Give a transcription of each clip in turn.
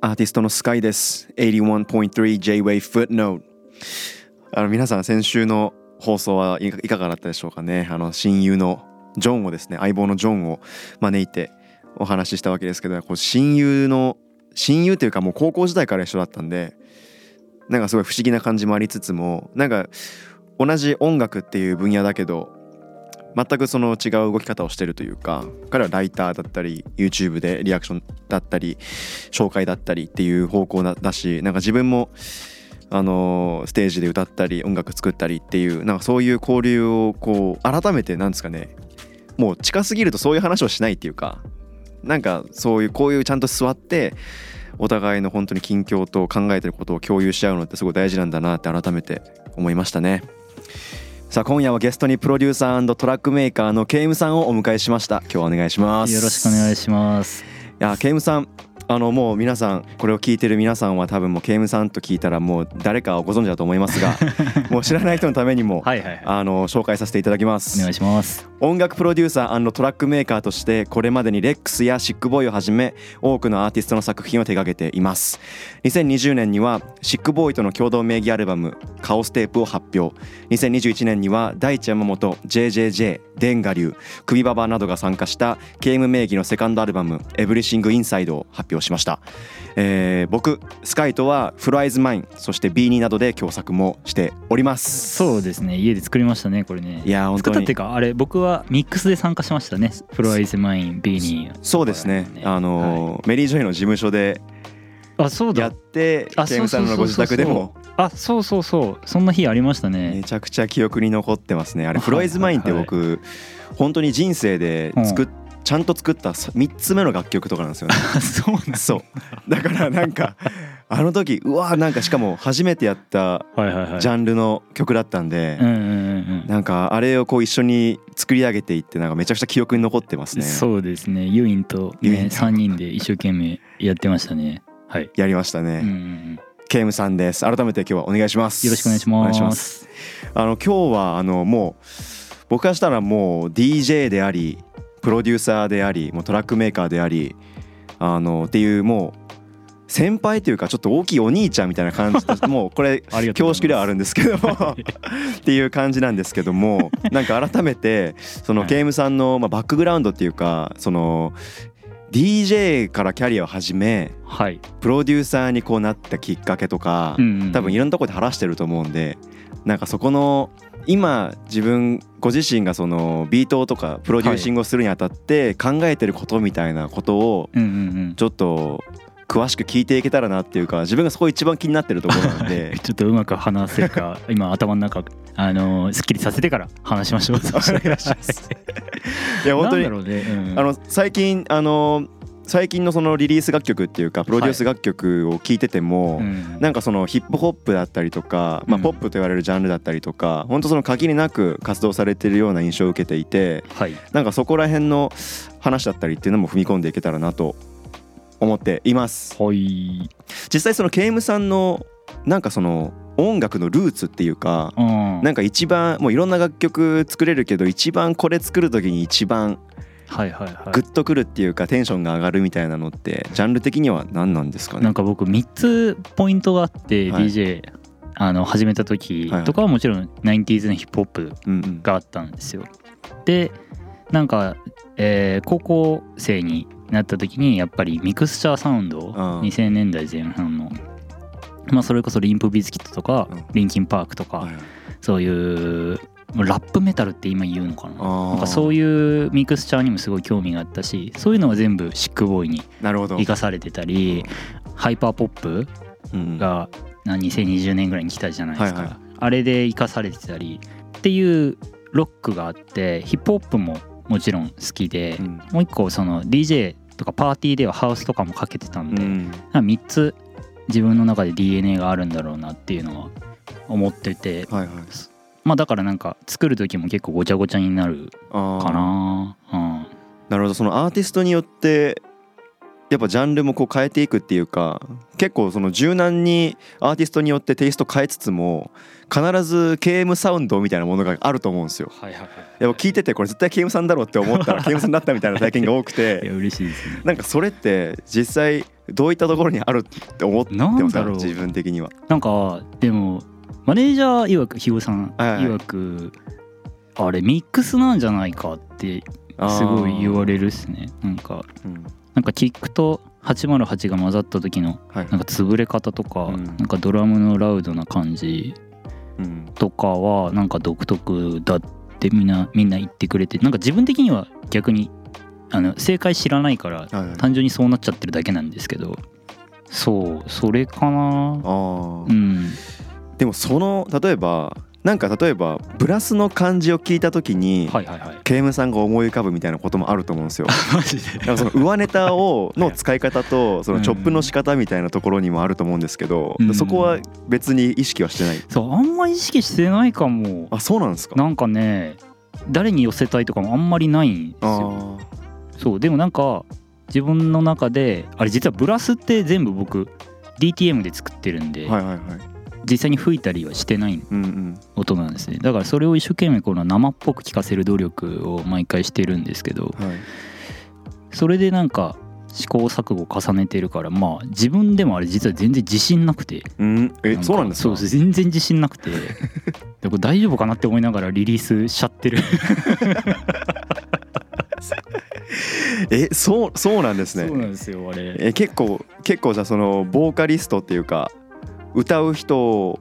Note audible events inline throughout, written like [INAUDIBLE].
アーティストのスカイです。81.3 J-Way Footnote。あの皆さん先週の放送はいかがだったでしょうかね。あの親友のジョンをですね、相棒のジョンを招いてお話ししたわけですけど、こう親友の親友というかもう高校時代から一緒だったんで、なんかすごい不思議な感じもありつつも、なんか同じ音楽っていう分野だけど。全くその違う動き方をしてるというか彼はライターだったり YouTube でリアクションだったり紹介だったりっていう方向だしなんか自分もあのステージで歌ったり音楽作ったりっていうなんかそういう交流をこう改めてなんですかねもう近すぎるとそういう話をしないっていうかなんかそういうこういうちゃんと座ってお互いの本当に近況と考えてることを共有し合うのってすごい大事なんだなって改めて思いましたね。さあ今夜はゲストにプロデューサートラックメーカーのケイムさんをお迎えしました今日はお願いしますよろしくお願いします。いやケイムさんあのもう皆さんこれを聞いてる皆さんは多分もうケイムさんと聞いたらもう誰かをご存知だと思いますが [LAUGHS] もう知らない人のためにも、はい。あの紹介させていただきますお願いします。音楽プロデューサートラックメーカーとしてこれまでにレックスやシックボーイをはじめ多くのアーティストの作品を手掛けています2020年にはシックボーイとの共同名義アルバム「カオステープ」を発表2021年には Daichi Yamamoto JJJ 田我流 Kvi Baba などが参加したケーム名義のセカンドアルバム「 EVERYTHING INSIDE」を発表しました、えー僕 Skaai とは FLOOR IS MINE そして BEANIE などで共作もしておりますそうですね。家で作りましたねこれね。いやー本当に作ったっていうかあれ僕はミックスで参加しましたね。 FLOOR IS MINE BEANIE。そうですねあのーメリー・ジョイの事務所であそうだやっ。てあケイムさんのご自宅でもあそうそうそうそんな日ありましたねめ。ちゃくちゃ記憶に残ってますねあれはい FLOOR IS MINE って僕本当に人生で作っちゃんと作った3つ目の楽曲とかなんですよねあ [LAUGHS] そうそうだからなんかあの時うわーなんかしかも初めてやった。ジャンルの曲だったんで。なんかあれをこう一緒に作り上げていってなんかめちゃくちゃ記憶に残ってますねそうですね。ユインとねユインと3人で一生懸命やってましたね。はい。やりましたうんうんうねん。ケイムさんです改めて今日はお願いしますよろしくお願いします。お願いしますあの今日はあのもう僕からしたらもう DJ でありプロデューサーでありもうトラックメーカーでありあのっていうもう先輩というかちょっと大きいお兄ちゃんみたいな感じでもうこれ [LAUGHS] 恐縮ではあるんですけども [LAUGHS] っていう感じなんですけどもなんか改めてそのはい。ケイムさんのまあバックグラウンドっていうかその DJ からキャリアを始めはい。プロデューサーにこうなったきっかけとか、多分いろんなところで話してると思うんでなんかそこの今自分ご自身がそのビートとかプロデューシングをするにあたって考えてることみたいなことを。ちょっと詳しく聞いていけたらなっていうか自分がそこ一番気になってるところなんで [LAUGHS] ちょっとうまく話せるか今頭の中あのすっきりさせてから話しましょう。[LAUGHS] いや本当にね。うんあの最近あの最近のそのリリース楽曲っていうかプロデュース楽曲を聴いてても、うんなんかそのヒップホップだったりとか、まあ、うんポップと言われるジャンルだったりとか本当その限りなく活動されてるような印象を受けていてはい。なんかそこら辺の話だったりっていうのも踏み込んでいけたらなと思っていますはい。実際そのケイムさんのなんかその音楽のルーツっていうかうん。なんか一番もういろんな楽曲作れるけど一番これ作る時に一番はいはいはい。グッとくるっていうかテンションが上がるみたいなのってジャンル的には何なんですかね？なんか僕3つポイントがあって、はい。DJ あの始めた時とかはもちろん 90s のヒップホップうんうん。があったんですよ。でなんか、えー高校生になった時にやっぱりミクスチャーサウンドああ2000年代前半の、まあ、それこそ Limp Bizkit とか、うん。 Linkin Park とか、はい。そういうラップメタルって今言うのかな？なんかそういうミクスチャーにもすごい興味があったしそういうのは全部シックボーイになるほど。生かされてたりハイパーポップうん。がな2020年ぐらいに来たじゃないですか、はいはい。あれで生かされてたりっていうロックがあってヒップホップももちろん好きで、うん。もう一個その DJ とかパーティーではハウスとかもかけてたんで、うん。3つ自分の中で DNA があるんだろうなっていうのは思っててはいはいまあだからなんか作る時も結構ごちゃごちゃになるかな、うん、なるほど。そのアーティストによってやっぱジャンルもこう変えていくっていうか結構その柔軟にアーティストによってテイスト変えつつも必ず KM サウンドみたいなものがあると思うんですよ。はいはいはい。やっぱ聞いててこれ絶対 KM さんだろうって思ったら [LAUGHS] KM さんだったみたいな体験が多くいやて。嬉しいですね。なんかそれって実際どういったところにあるって思ってますか？自分的には。なんかでもマネージャー曰くひごさんはい。はい曰くあれミックスなんじゃないかってすごい言われるっすね。なんかうん。なんかキックと808が混ざった時のはい。なんか潰れ方とか、うん。なんかドラムのラウドな感じうん。とかはなんか独特だってみんなみんな言ってくれてなんか自分的には逆にあの正解知らないからはいはい。単純にそうなっちゃってるだけなんですけどそうそれかな。うんでもその例えばなんか例えばブラスの感じを聞いた時に、はいはいはいケイムさんが思い浮かぶみたいなこともあると思うんですよ。[LAUGHS] マジでその上ネタをの [LAUGHS] 使い方とそのチョップの仕方みたいなところにもあると思うんですけど、うんそこは別に意識はしてない？そうあんま意識してないかもあそうなんですか？なんかね誰に寄せたいとかもあんまりないんですよあそうでもなんか自分の中であれ実はブラスって全部僕 DTM で作ってるんで、ーはいはいはい。実際に吹いたりはしてない。音なんですねだからそれを一生懸命この生っぽく聞かせる努力を毎回してるんですけどはい。それでなんか試行錯誤を重ねてるからまあ自分でもあれ実は全然自信なくてうんえそうなんですか？そうです全然自信なくて [LAUGHS] でこれ大丈夫かなって思いながらリリースしちゃってる [LAUGHS] えそうそうなんですね。そうなんですよあれえ結構結構じゃあそのボーカリストっていうか歌う人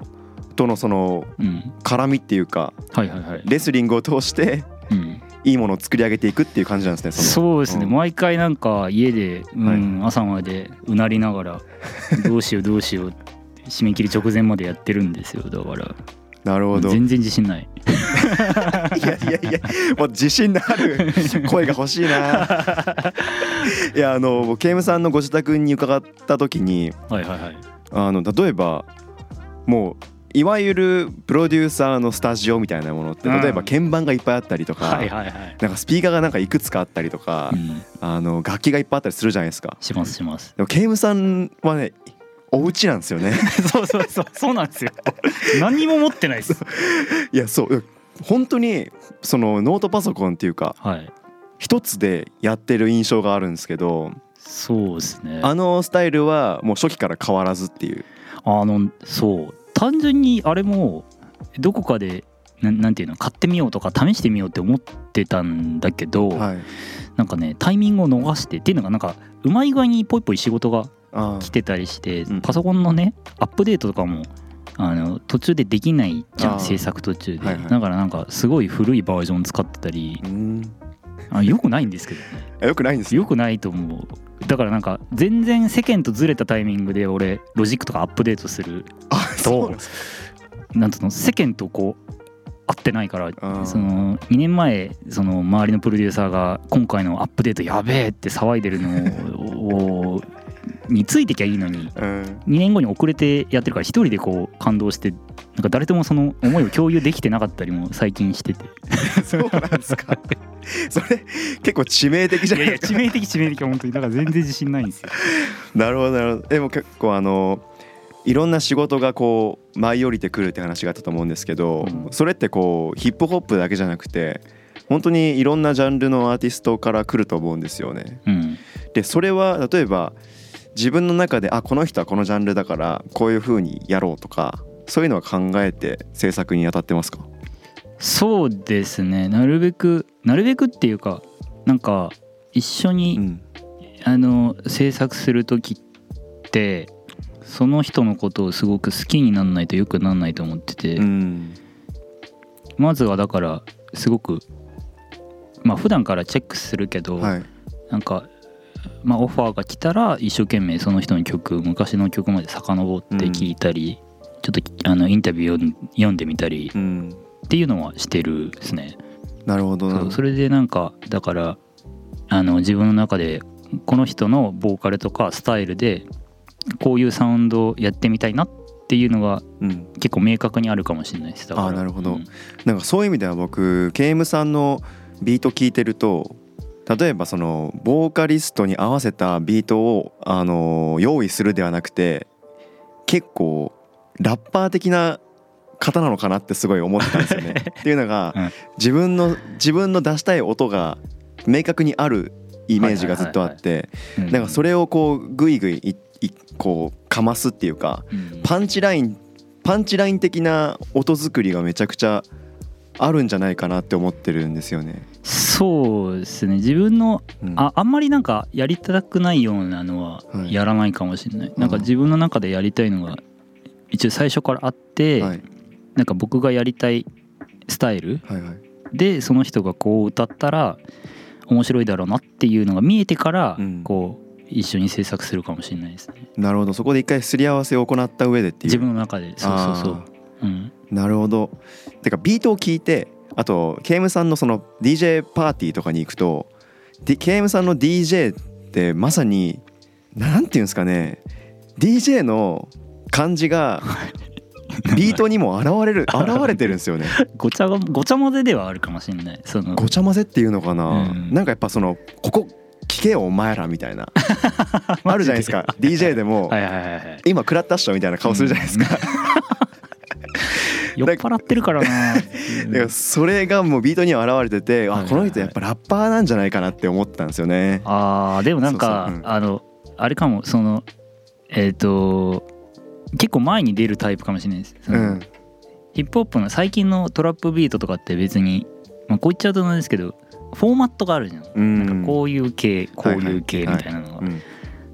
とのそのうん。絡みっていうかはいはいはい、レスリングを通してうん、いいものを作り上げていくっていう感じなんですね。の。そうですね、うん。毎回なんか家で、うん朝までうなりながら [LAUGHS] どうしようどうしよう締め切り直前までやってるんですよ。だから。なるほど。い全然自信ない。[LAUGHS] やいやいやもう自信のある [LAUGHS] 声が欲しいな。いやあのケイムさんのご自宅に伺った時にはいはいはいあの例えばもういわゆるプロデューサーのスタジオみたいなものってうん。例えば鍵盤がいっぱいあったりとか、なんかスピーカーがなんかいくつかあったりとか、うん、あの楽器がいっぱいあったりするじゃないですか。しますします。でもケイムさんはねお家なんですよね。[LAUGHS] そうそうそうそうなんですよ。何にも持ってないです。いやそう本当にそのノートパソコンっていうかはい。一つでやってる印象があるんですけどそうですね。あのスタイルはもう初期から変わらずっていう。あのそう。単純にあれもどこかでなんなんていうの買ってみようとか試してみようって思ってたんだけど、はい、なんかねタイミングを逃してっていうのがなんかうまい具合にポイポイ仕事があ来てたりして、うん。パソコンのねアップデートとかもあの途中でできないじゃん制作途中で、はいはい。だからなんかすごい古いバージョン使ってたりーうんあよくないんですけど。ねあよくないんですよ。よくないと思う。だからなんか全然世間とずれたタイミングで俺ロジックとかアップデートする。あそうなんつうの世間とこう合ってないからー。その2年前その周りのプロデューサーが今回のアップデートやべえって騒いでるのをについてきゃいいのにうん2年後に遅れてやってるから一人でこう感動してなんか誰ともその思いを共有できてなかったりも最近してて [LAUGHS] そうなんですか。それ結構致命的じゃいやいやないですか。致命的致命的本当にだから全然自信ないんですよ [LAUGHS] なるほどなるほど。でも結構あのいろんな仕事がこう舞い降りてくるって話があったと思うんですけど、うんそれってこうヒップホップだけじゃなくて本当にいろんなジャンルのアーティストから来ると思うんですよね。うんでそれは例えば自分の中であこの人はこのジャンルだからこういう風にやろうとかそういうのは考えて制作に当たってますか？そうですね。なるべくなるべくっていうかなんか一緒に、うん。あの制作する時ってその人のことをすごく好きにならないとよくならないと思ってて、うん。まずはだからすごくまあ普段からチェックするけど、はい。なんか、まあ、オファーが来たら一生懸命その人の曲昔の曲まで遡って聴いたり、ちょっとあのインタビューを読んでみたりうん。っていうのはしてるですね。なるほどな。それでなんかだからあの自分の中でこの人のボーカルとかスタイルでこういうサウンドをやってみたいなっていうのがうん。結構明確にあるかもしれないです。だから。あーなるほど。うん。なんかそういう意味では僕ケイムさんのビート聞いてると例えばそのボーカリストに合わせたビートをあの用意するではなくて結構ラッパー的な方なのかなってすごい思ってたんですよね。[LAUGHS] っていうのが、うん自分の自分の出したい音が明確にあるイメージがずっとあってうんなんかそれをこうグイグイこうかますっていうかうんパンチラインパンチライン的な音作りがめちゃくちゃあるんじゃないかなって思ってるんですよね。そうですね。自分のうん。ああんまりなんかやりたくないようなのははい。やらないかもしれない、なんか自分の中でやりたいのが一応最初からあって、はい。なんか僕がやりたいスタイルはいはい。でその人がこう歌ったら面白いだろうなっていうのが見えてからうん。こう一緒に制作するかもしれないですね。なるほど。そこで一回すり合わせを行った上でっていう。自分の中で。そうそうそう。あうん。ーなるほど。てかビートを聞いてあとケイムさんのその DJ パーティーとかに行くとでケイムさんの DJ ってまさになんていうんですかね DJ の感じがビートにも現れる [LAUGHS] 現れてるんですよね。ごちゃがごちゃ混ぜではあるかもしれない。そのごちゃ混ぜっていうのかな、うん。なんかやっぱそのここ聞けよお前らみたいな。[LAUGHS] あるじゃないですか。DJ で。も、今食らったっしょみたいな顔するじゃないですか、[LAUGHS] 酔っ払ってるからな。[LAUGHS] だからそれがもうビートには現れてて、はいはいはい。あこの人やっぱラッパーなんじゃないかなって思ったんですよね。あーでもなんかそうん。あのあれかもそのえっ、と結構前に出るタイプかもしれないです、そうのん、ヒップホップの最近のトラップビートとかって別に、まあ、こう言っちゃうとなんですけどフォーマットがあるじゃん、うん。なんかこういう系こういう系みはいはいたいなのが、うん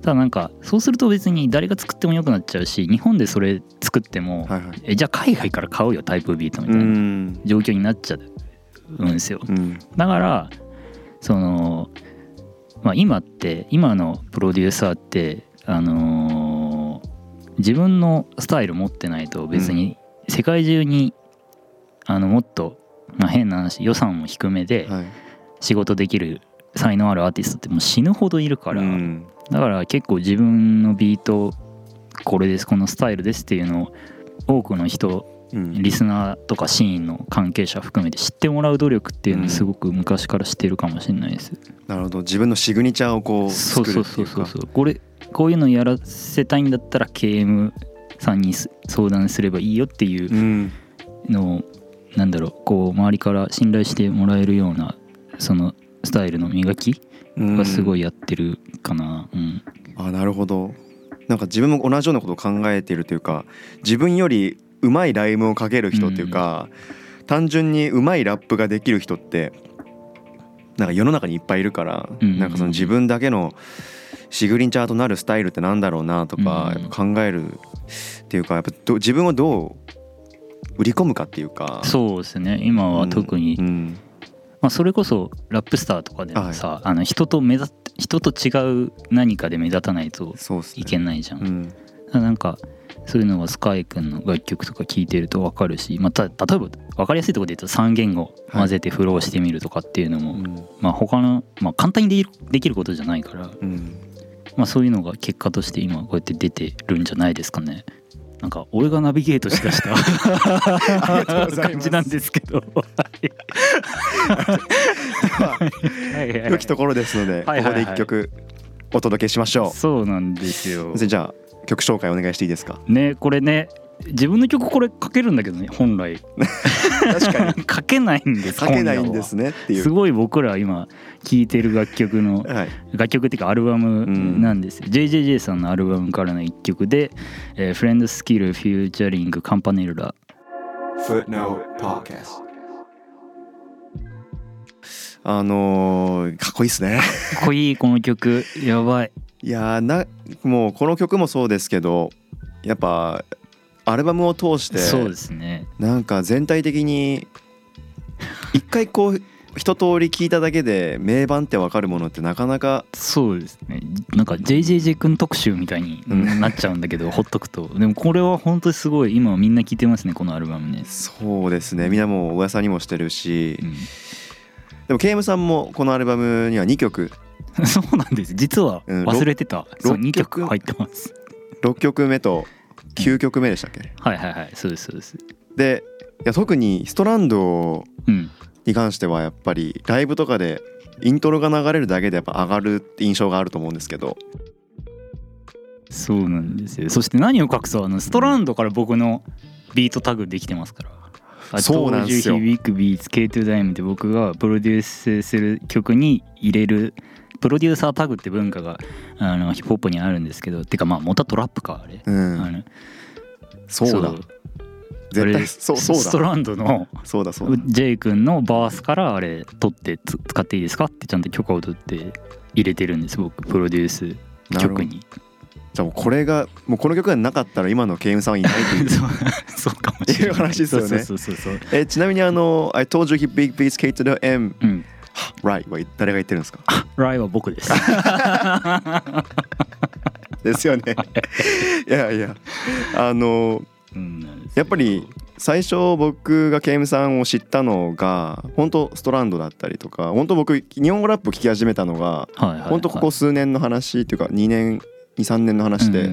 ただなんかそうすると別に誰が作ってもよくなっちゃうし日本でそれ作っても、はいはい。えじゃあ海外から買うよタイプビートみうたいなん。状況になっちゃうんですよ。うん。だからその、まあ、今って今のプロデューサーってあのー自分のスタイル持ってないと別に世界中にあのもっと、まあ、変な話予算も低めではい。仕事できる才能あるアーティストってもう死ぬほどいるから、うんだから結構自分のビートこれですこのスタイルですっていうのを多くの人うんリスナーとかシーンの関係者含めて知ってもらう努力っていうのをすごく昔からしてるかもしれないです。なるほど自分のシグニチャーをこうそう作そうそうそうるっていうか。そうこれこういうのやらせたいんだったら KM さんにす相談すればいいよっていううんのをなんだろうこう周りから信頼してもらえるようなそのスタイルの磨きすごいやってるかな。うん。あなるほど。なんか自分も同じようなことを考えているというか自分よりうまいライムをかける人っていうか、単純にうまいラップができる人ってなんか世の中にいっぱいいるから、うん。なんかその自分だけのシグリンチャーとなるスタイルってなんだろうなとか考えるっていうかやっぱど自分をどう売り込むかっていうか。そうですね。今は特に、うんまあ、それこそラップスターとかでもさ、あの人と目立っ人と違う何かで目立たないといけないじゃん。うん。なんかそういうのはスカイ君の楽曲とか聴いてると分かるしまた例えば分かりやすいところで言うと3言語混ぜてフローしてみるとかっていうのも、うん。まあ他の、まあ、簡単にできるできることじゃないから、うん。まあ、そういうのが結果として今こうやって出てるんじゃないですかね。なんか俺がナビゲートしだした [LAUGHS] 感じなんですけど。良きところですので、ここで一曲お届けしましょう。そうなんですよ。じゃあ曲紹介お願いしていいですか？ねこれね自分の曲これ書けるんだけどね本来確かに [LAUGHS] 書けないんです書けないんですねっていう。すごい僕ら今聴いてる楽曲の [LAUGHS] はい。楽曲っていうかアルバムんなんですよ、JJJ さんのアルバムからの一曲で「えー、フレンドスキルフューチャリングカンパネルラ Footnote Podcast。あのーかっこいいですね。」かっこいいこの曲やばいいやーなもうこの曲もそうですけど、やっぱアルバムを通してそうですね。なんか全体的に一回こう一通り聞いただけで名盤ってわかるものってなかなかそうですね。なんか JJJ 君特集みたいにうん。なっちゃうんだけど [LAUGHS] ほっとくと。でもこれは本当にすごい今みんな聴いてますねこのアルバムね、そうですね。みんなもう噂にもしてるし。うん。でもケイムさんもこのアルバムには2曲。[LAUGHS] そうなんです。実はうん。忘れてた、そう六2曲曲入ってます。6曲目と9曲目でしたっけ？はいはいはい。そうですそうです。でいや特にストランドうん。に関してはやっぱりライブとかでイントロが流れるだけでやっぱ上がるって印象があると思うんですけど。そうなんですよ。そして何を隠そう？あのストランドから僕のビートタグできてますからあそうなんですよ。You He Big Beats K2 Dime って僕がプロデュースする曲に入れるプロデューサータグって文化があのヒップホップにあるんですけどてかまあ元はトラップかあれ、うん。あのそうだ。絶対そうそうだ。ストランドのそうだそうだ。J 君のバースからあれ取ってつ使っていいですかってちゃんと許可を取って入れてるんです僕プロデュース曲にじゃあもうこれがもうこの曲がなかったら今のケイムさんはいないとい [LAUGHS] う。そうかもしれない。いう話ですよね。えちなみにあの「I told you he big beats K to the M うん。Right」は誰が言ってるんですか？ライは僕です。ですよね。い。やいや。あのうん。やっぱり最初僕がケイムさんを知ったのが本当ストランドだったりとか本当僕日本語ラップを聴き始めたのがはいはいはい。本当ここ数年の話っていうか2年23年の話で、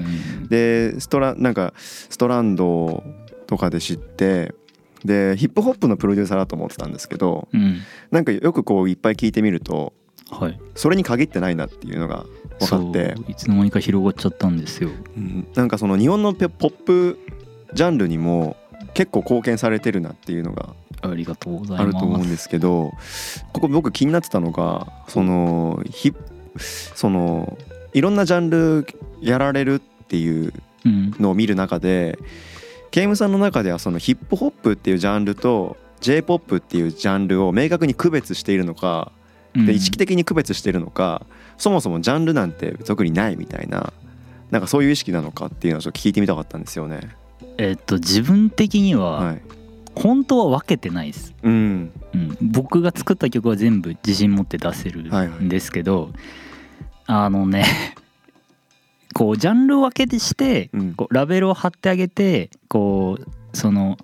でストラなんかストランドとかで知ってでヒップホップのプロデューサーだと思ってたんですけどうん。なんかよくこういっぱい聞いてみるとはい。それに限ってないなっていうのが分かって。いつの間にか広がっちゃったんですよ。うん。なんかその日本のペポップジャンルにも結構貢献されてるなっていうのがありがとうございあるますと思うんですけどここ僕気になってたのがそのヒップそのいろんなジャンルやられるっていううん。のを見る中でケイムさんの中ではそのヒップホップっていうジャンルと j p o p っていうジャンルを明確に区別しているのかで意識的に区別しているのかそもそもジャンルなんて特にないみたいななんかそういう意識なのかっていうのをちょっと聞いてみたかったんですよね。えっと自分的にははい、本当は分けてないです。うん。うん、僕が作った曲は全部自信持って出せるはいはいんですけど、あのねこうジャンル分けしてうん。こうラベルを貼ってあげてこうその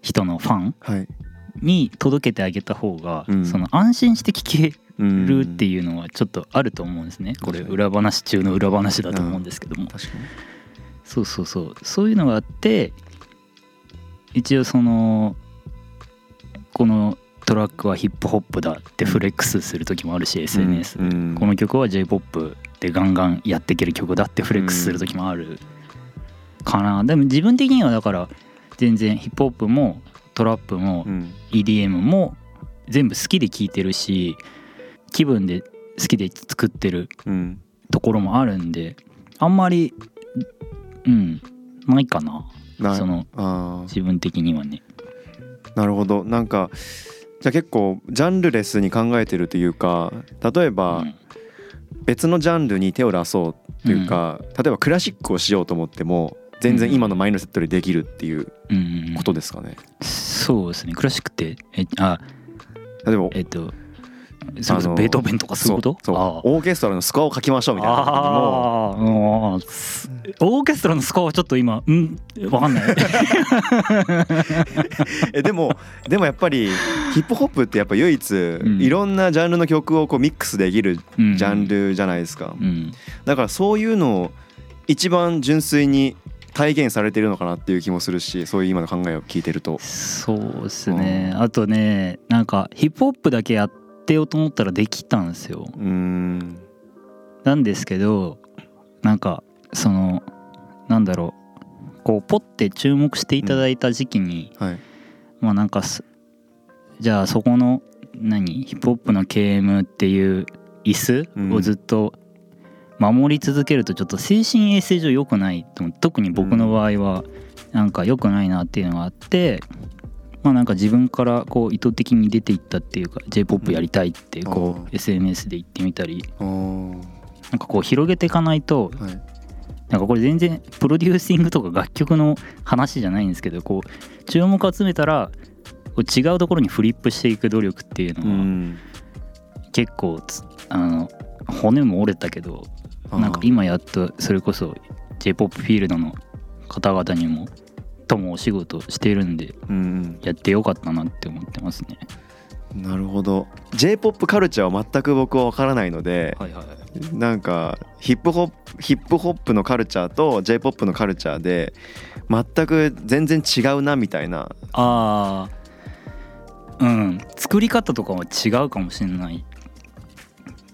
人のファンはい。に届けてあげた方が、うん。その安心して聴けうんるっていうのはちょっとあると思うんですね。これ裏話中の裏話だと思うんですけども、そうそうそう。そういうのがあって一応そのこのトラックはヒップホップだってフレックスする時もあるし、SNS で、うんこの曲は j p o p でガンガンやっていける曲だってフレックスする時もあるかな、でも自分的にはだから全然ヒップホップもトラップもうん。EDM も全部好きで聴いてるし気分で好きで作ってるうん。ところもあるんであんまりうんないかな。なその自分的にはね。なるほど。なんかじゃあ結構ジャンルレスに考えてるというか例えば、うん。別のジャンルに手を出そうというか、例えばクラシックをしようと思っても全然今のマインドセットでできるっていううんうんうん。ことですかね。そうですね。クラシックってえあ例えばえっとそのベートーベンとかそういうこと？そうあオーケストラのスコアを書きましょうみたいなあオーケストラのスコアはちょっと今うん？わかんない。[LAUGHS] えでもでもやっぱりヒップホップってやっぱ唯一ん。いろんなジャンルの曲をこうミックスできるジジャンルじゃないですか。うん。だからそういうのを一番純粋に体現されてるのかなっていう気もするしそういう今の考えを聞いてると。そうですね。うん。あとねなんかヒップホップだけやってようと思ったらできたんですよ。うーん。なんですけどなんかそのなんだろう。こうポッて注目していただいた時期に、はい。まあなんかすじゃあそこの何ヒップホップの KM っていう椅うん。子をずっと守り続けるとちょっと精神衛生上良くないと特に僕の場合はなんか良くないなっていうのがあってまあなんか自分からこう意図的に出ていったっていうか j p o p やりたいってこう SNS で言ってみたり。なんかこう広げていかないとはい。なんかこれ全然プロデューシングとか楽曲の話じゃないんですけどこう注目を集めたら違うところにフリップしていく努力っていううのはん結構つあの骨も折れたけどなんか今やっとそれこそ j p o p フィールドの方々にもともお仕事しているんでうんやってよかったなって思ってますね。なるほど。J p o p カルチャーは全く僕は分からないのではいはいなんかヒップホップヒップホップのカルチャーと j p o p のカルチャーで全く全然違うなみたいな。ああうん。作り方とかは違うかもしれない。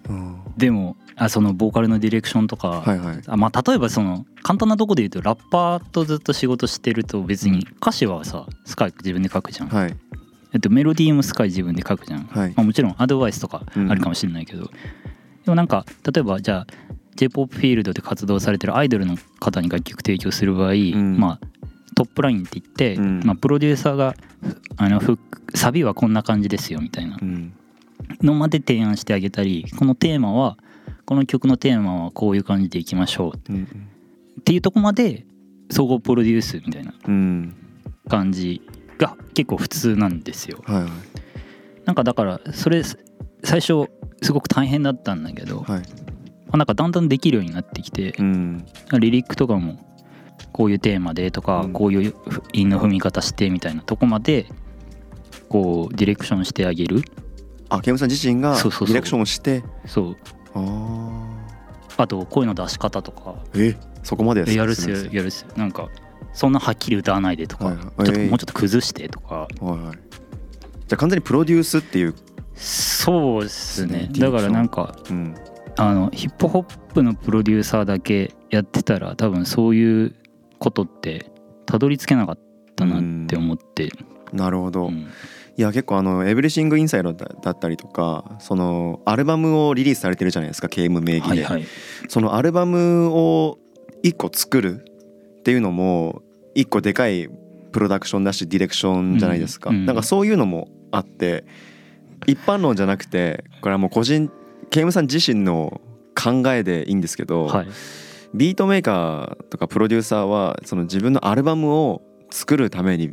うんでもあそのボーカルのディレクションとか、はいはい。あまあ、例えばその簡単なとこで言うとラッパーとずっと仕事してると別に歌詞はさスカイ自分で書くじゃん、はい。えっと、メロディーもスカイ自分で書くじゃん、はい。まあ、もちろんアドバイスとかあるかもしれないけど、でもなんか例えばじゃあ j p o p フィールドで活動されてるアイドルの方に楽曲提供する場合、ん。まあトップラインって言って、うん。まあ、プロデューサーがあのサビはこんな感じですよみたいな。うん。のまで提案してあげたりこのテーマはこの曲のテーマはこういう感じでいきましょう。うんっていうとこまで総合プロデュースみたいなうん。感じが結構普通なんですよ。はいはい。なんかだからそれ最初すごく大変だったんだけど、なんかだんだんできるようになってきてう、ん。リリックとかもこういうテーマでとか、うん。こういう韻の踏み方してみたいなとこまでこうディレクションしてあげる。あケムさん自身がデそうそうそう。ィレクションをして？そう。ああと声の出し方とか。ーえそこまでやるっすよやるっすよ。なんかそんなはっきり歌わないでとか、はいはい。ちょっともうちょっと崩してとか。はいはい。じゃあ完全にプロデュースっていうそうですね。ね。だからなんかうん。あのヒップホップのプロデューサーだけやってたら多分そういうことってたどり着けなかったなって思って、なるほど、うん。いや結構あの「エブリシング・インサイド」だったりとかそのアルバムをリリースされてるじゃないですか KM 名義で、はいはい。そのアルバムを1個作るっていうのも1個でかいプロダクションだしディレクションじゃないですか、うんうん。なんかそういうのもあって一般論じゃなくてこれはもう個人 KM さん自身の考えでいいんですけど、はいビートメーカーとかプロデューサーはその自分のアルバムを作るために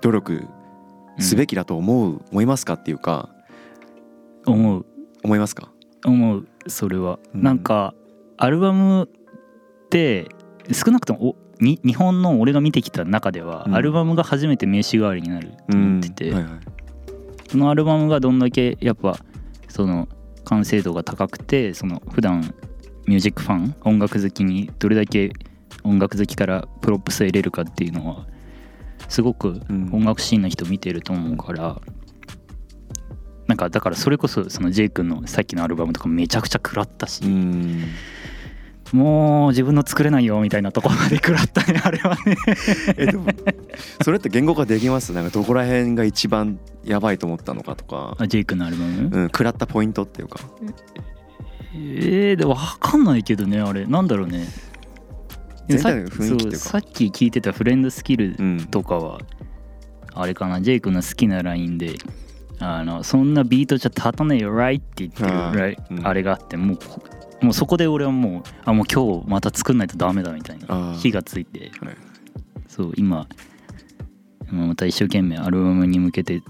努力すべきだと思う、思いますかっていうか思う。思いますか？思うそれは、うん。なんかアルバムって少なくともおに日本の俺が見てきた中では、うん。アルバムが初めて名刺代わりになると思ってて、はいはい。そのアルバムがどんだけやっぱその完成度が高くてその普段ミュージックファン音楽好きにどれだけ音楽好きからプロップスを入れるかっていうのはすごくうん。音楽シーンの人見てると思うから、なんかだからそれこそその J 君のさっきのアルバムとかめちゃくちゃ食らったし、うん。もう自分の作れないよみたいなところまで食らったね [LAUGHS] あれはね。えでもそれって言語化できますなんかどこら辺が一番やばいと思ったのかとか、あ J 君のアルバム、うん、食らったポイントっていうかえー、でも分かんないけどねあれ。なんだろうね。全体の雰囲気っていうか。そうさっき聞いてたフレンドスキルうんとかは、あれかなジェイ君の好きなラインであのそんなビートじゃ立たねえよライって言ってるあれがあってもうこもうそこで俺はもうあもう今日また作んないとダメだみたいな火がついて。はい。そう今また一生懸命アルバムに向けて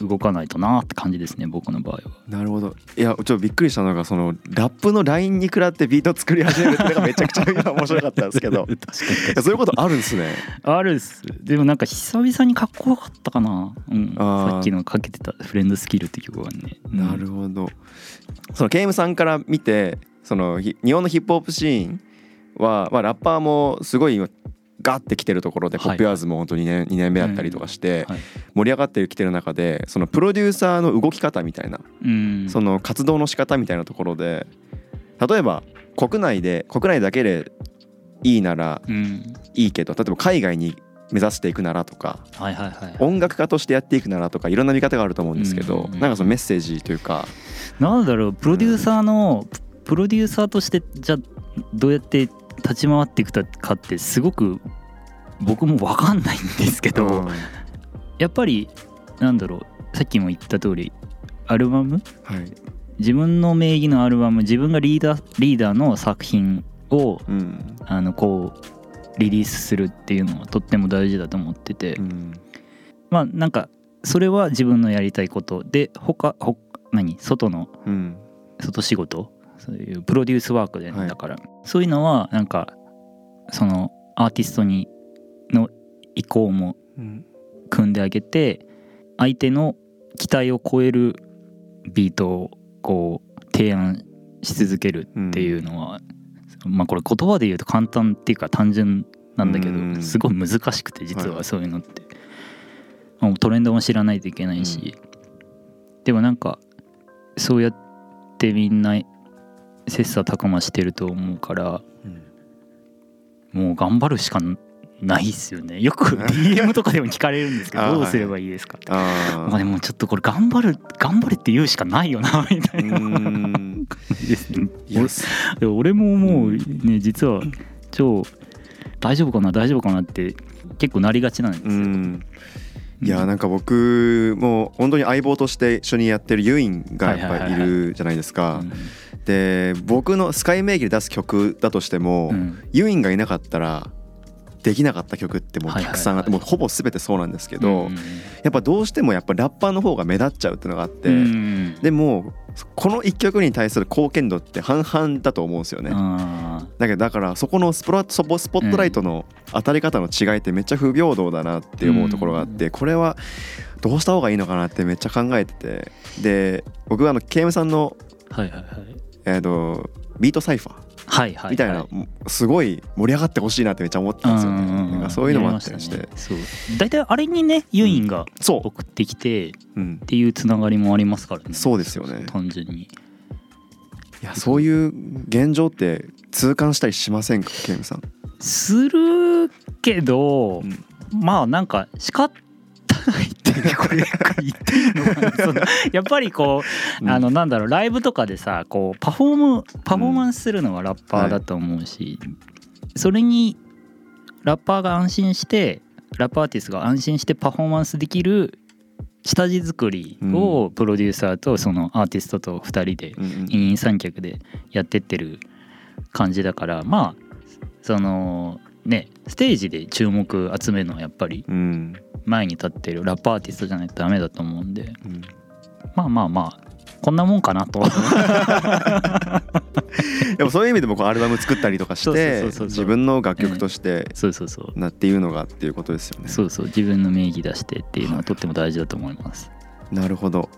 動かないとなって感じですね僕の場合は。なるほど。いやちょっとびっくりしたのがそのラップのラインに食らってビート作り始めるってのがめちゃくちゃ今面白かったんですけど。[LAUGHS] 確そういうことあるんですね。あるっす。でもなんか久々にかっこよかったかな、うん、さっきのかけてた「フレンドスキル」って曲はね、うん。なるほど。そのケイムさんから見てそのひ日本のヒップホップシーンは、まあ、ラッパーもすごいガッて来てるところで、はい。ポップアーズも本当に2年 ,2 年目だったりとかして、はい。盛り上がってきてる中でそのプロデューサーの動き方みたいな、うん。その活動の仕方みたいなところで例えば国内で国内だけでいいならうん。いいけど例えば海外に目指していくならとかはいはいはい。音楽家としてやっていくならとかいろんな見方があると思うんですけど、うん。なんかそのメッセージというか、なんだろうプロデューサーのプロデューサーとしてじゃあどうやって立ち回っていくかってすごく僕も分かんないんですけど、うん。やっぱりなんだろうさっきも言った通りアルバム？はい。自分の名義のアルバム自分がリーダーリーダーの作品をうん。あのこうリリースするっていうのはとっても大事だと思ってて、うん。まあなんかそれは自分のやりたいことで他ほ何？外のうん。外仕事？そういうプロデュースワークで、だから。そういうのはなんかそのアーティストにの意向もうん組んであげて相手の期待を超えるビートをこう提案し続けるっていうのは、まあこれ言葉で言うと簡単っていうか単純なんだけど、うん。すごい難しくて実ははい。そういうのって、まあトレンドも知らないといけないし、でもなんかそうやってってみんな切磋琢磨してると思うからもう頑張るしかないっすよね。よく [LAUGHS] DM とかでも聞かれるんですけどどうすればいいですかって。あまあでもちょっとこれ頑張る頑張れって言うしかないよな [LAUGHS] みたういな。感ん。じですねいや俺俺ももうね実は超大丈夫かな大丈夫かなって結構なりがちなんですよ、うん。いやなんか僕も本当に相棒として一緒にやってるユインがやっぱりいるじゃないですか。うんで僕のスカイ名義で出す曲だとしても、うん。ユインがいなかったらできなかった曲ってもうたくさんあって、もうほぼ全てそうなんですけど、うんやっぱどうしてもやっぱラッパーの方が目立っちゃうっていうのがあって、うんでもこの一曲に対する貢献度って半々だと思うんですよね。あだけどだからそこのスポラスポスポットライトの当たり方の違いってめっちゃ不平等だなって思うところがあってこれはどうした方がいいのかなってめっちゃ考えててで僕はあのケイムさんの、ーはいはいはいえー、とビートサイファーはいはいみたいなすごい盛り上がってほしいなってめっちゃ思ってたんですよね。うんうんうんなんかそういうのもあったりしやてそう。大体あれにねユインがそ送ってきてっう、うん、ていうつながりもありますからね。そうですよね。単純に。いやそういう現状って痛感したりしませんか？ケイムさん。するけど、うん。まあなんか仕方ないこれ言っていいのかな。やっぱりこう、うん。あのなんだろうライブとかでさこうパフォームパフォーマンスするのはラッパーだと思うし、それにラッパーが安心してラップアーティストが安心してパフォーマンスできる下地作りをプロデューサーとそのアーティストと2人でうんうん。二人三脚でやってってる感じだからまあそのねステージで注目集めるのはやっぱりうん。前に立ってるラップアーティストじゃないとダメだと思うんで。うん。まあまあまあこんなもんかなと。[LAUGHS] でもそういう意味でもこうアルバム作ったりとかして自分の楽曲としてそうそうそう。なっていうのがっていうことですよね。そうそう自分の名義出してっていうのはとっても大事だと思います。なるほど。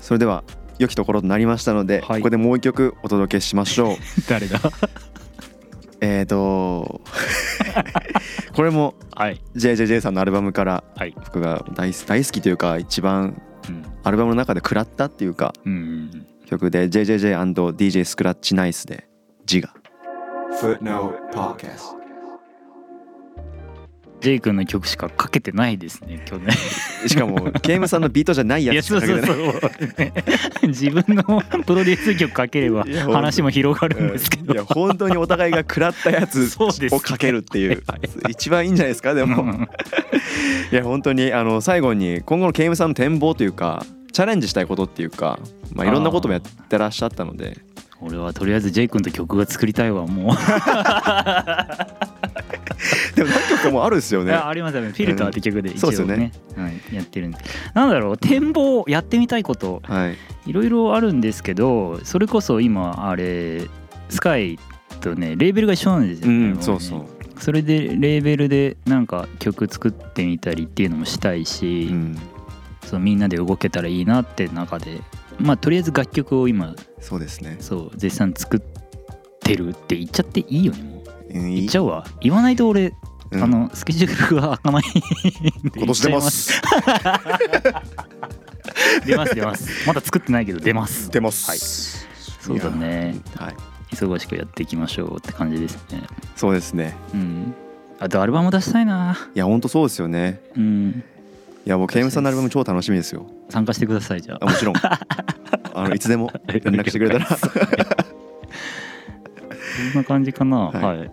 それでは良きところとなりましたので、はい。ここでもう一曲お届けしましょう。[LAUGHS] 誰だ？えーと [LAUGHS] これもはい JJJ さんのアルバムからはい僕が大好大好きというか一番うんアルバムの中で食らったっていうかうん曲で JJJ&DJ スクラッチナイスで自我。Footnote Podcast. ジェイ君の曲しかかけてないですね今日ねしかもケイムさんのビートじゃないいやつしかかけてうない。そ [LAUGHS] う自分のプロデュース曲かければ話も広がるんですけど。いや本当にお互いが食らったやつをかけるっていう。はい。一番いいんじゃないですかでも。うんいや本当にあの最後に今後のケイムさんの展望というかチャレンジしたいことっていうか、まあ、いろんなこともやってらっしゃったので。俺はとりあえずジェイ君と曲が作りたいわもう [LAUGHS] でも何曲かもあるんですよね。あありますよね。フィルターって曲で一応ね。ねはい、やってるんでなんだろう展望やってみたいこと。はい。いろいろあるんですけどそれこそ今あれスカイとねレーベルが一緒なんですようね、んそうそう。それでレーベルでなんか曲作ってみたりっていうのもしたいし、うん。そのみんなで動けたらいいなって中でまあとりあえず楽曲を今そうですね。そう絶賛作ってるって言っちゃっていいよね言っちゃうわ。言わないと俺、うん。あのスケジュールが開かない。[LAUGHS] 今年出ます。[LAUGHS] 出ます出ます。まだ作ってないけど出ます。出ます。はい。そうだね。はい。忙しくやっていきましょうって感じですね。そうですね。うん。あとアルバム出したいな。いや本当そうですよね。うん。いや僕ケイムさんのアルバム超楽しみですよ。参加してくださいじゃあ。あもちろん。あのいつでも連絡してくれたら [LAUGHS] そんな感じかな。はい。はい、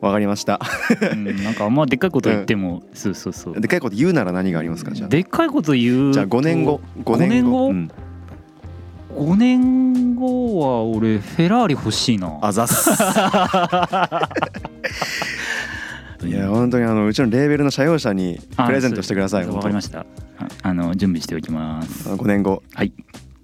わかりました。うん、なんかあんまでっかいこと言っても、[LAUGHS] そうそうそう。でかいこと言うなら何がありますか？じゃあ。でっかいこと言うじゃあ5年後。5年後？5年後？うん。5年後は俺フェラーリ欲しいな。あざっす。[LAUGHS] いや本当にあのうちのレーベルの社用車にプレゼントしてくださいわかりました。ああの準備しておきます。5年後。はい。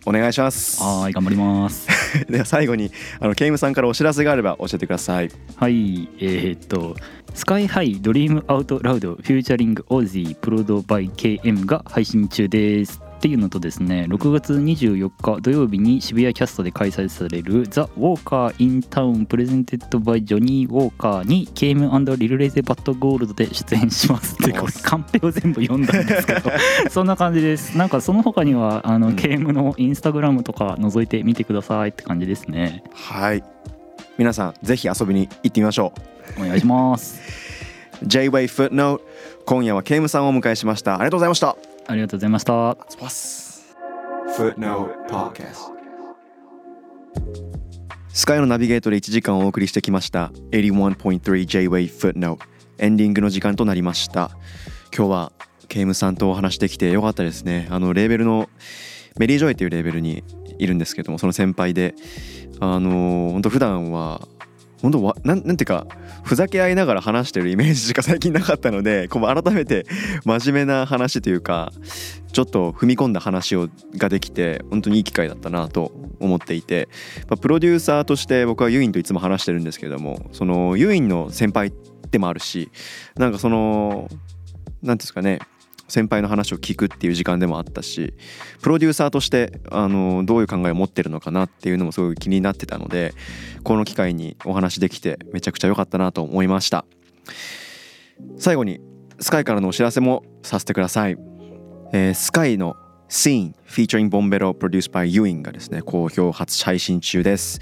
お願いします。はーい頑張ります [LAUGHS] では最後にあのケイムさんからお知らせがあれば教えてください。はいえー、っと SKY-HI Dream Out Loud featuring ØZI prod by KM が配信中です。っていうのとですね6月24日土曜日に渋谷キャストで開催される「 The Walker in Town presented by Johnnie Walker」にケーム Lil' Leise But Gold で出演しますって [LAUGHS] これカンペを全部読んだんですけど [LAUGHS] そんな感じです。なんかその他にはあの、うん。ケームのインスタグラムとか覗いてみてくださいって感じですね。はい。皆さんぜひ遊びに行ってみましょう。お願いします。[LAUGHS] J-Way Footnote 今夜はケイムさんをお迎えしました。ありがとうございましたありがとうございました. Skaai のナビゲートで1時間お送りしてきました。81.3 J-Way Footnote エンディングの時間となりました。今日はケイムさんとお話できてよかったですね。あのレーベルのメリー・ジョイというレーベルにいるんですけどもその先輩であの本当普段は本当わなんなんていうかふざけ合いながら話してるイメージしか最近なかったのでこう改めて [LAUGHS] 真面目な話というかちょっと踏み込んだ話をができて本当にいい機会だったなと思っていて、まあプロデューサーとして僕はユインといつも話してるんですけどもそのユインの先輩でもあるしなんかそのなんていうんですかね先輩の話を聞くっていう時間でもあったしプロデューサーとしてあのどういう考えを持ってるのかなっていうのもすごい気になってたのでこの機会にお話できてめちゃくちゃ良かったなと思いました。最後にスカイからのお知らせもさせてください、えースカイの Scene featuring Bombero produced by Ewing がですね好評初配信中です。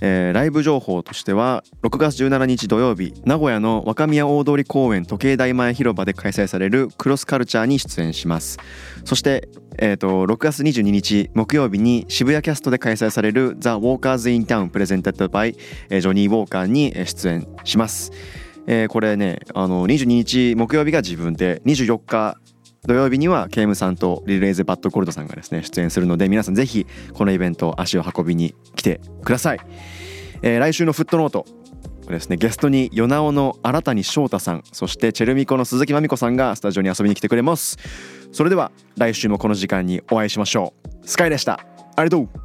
えーライブ情報としては6月17日土曜日名古屋の若宮大通公園時計台前広場で開催されるクロスカルチャーに出演します。そして、えー、と6月22日木曜日に渋谷キャストで開催される The Walkers in Town presented by Johnnie Walker に出演します、えーこれねあの22日木曜日が自分で24日土曜日にはケイムさんと Lil' Leise But Gold さんがですね出演するので皆さんぜひこのイベント足を運びに来てください、えー来週の Footnote ですねゲストに yonawo の荒谷翔大さんそして chelmico の鈴木真海子さんがスタジオに遊びに来てくれます。それでは来週もこの時間にお会いしましょう。スカイでした。ありがとう。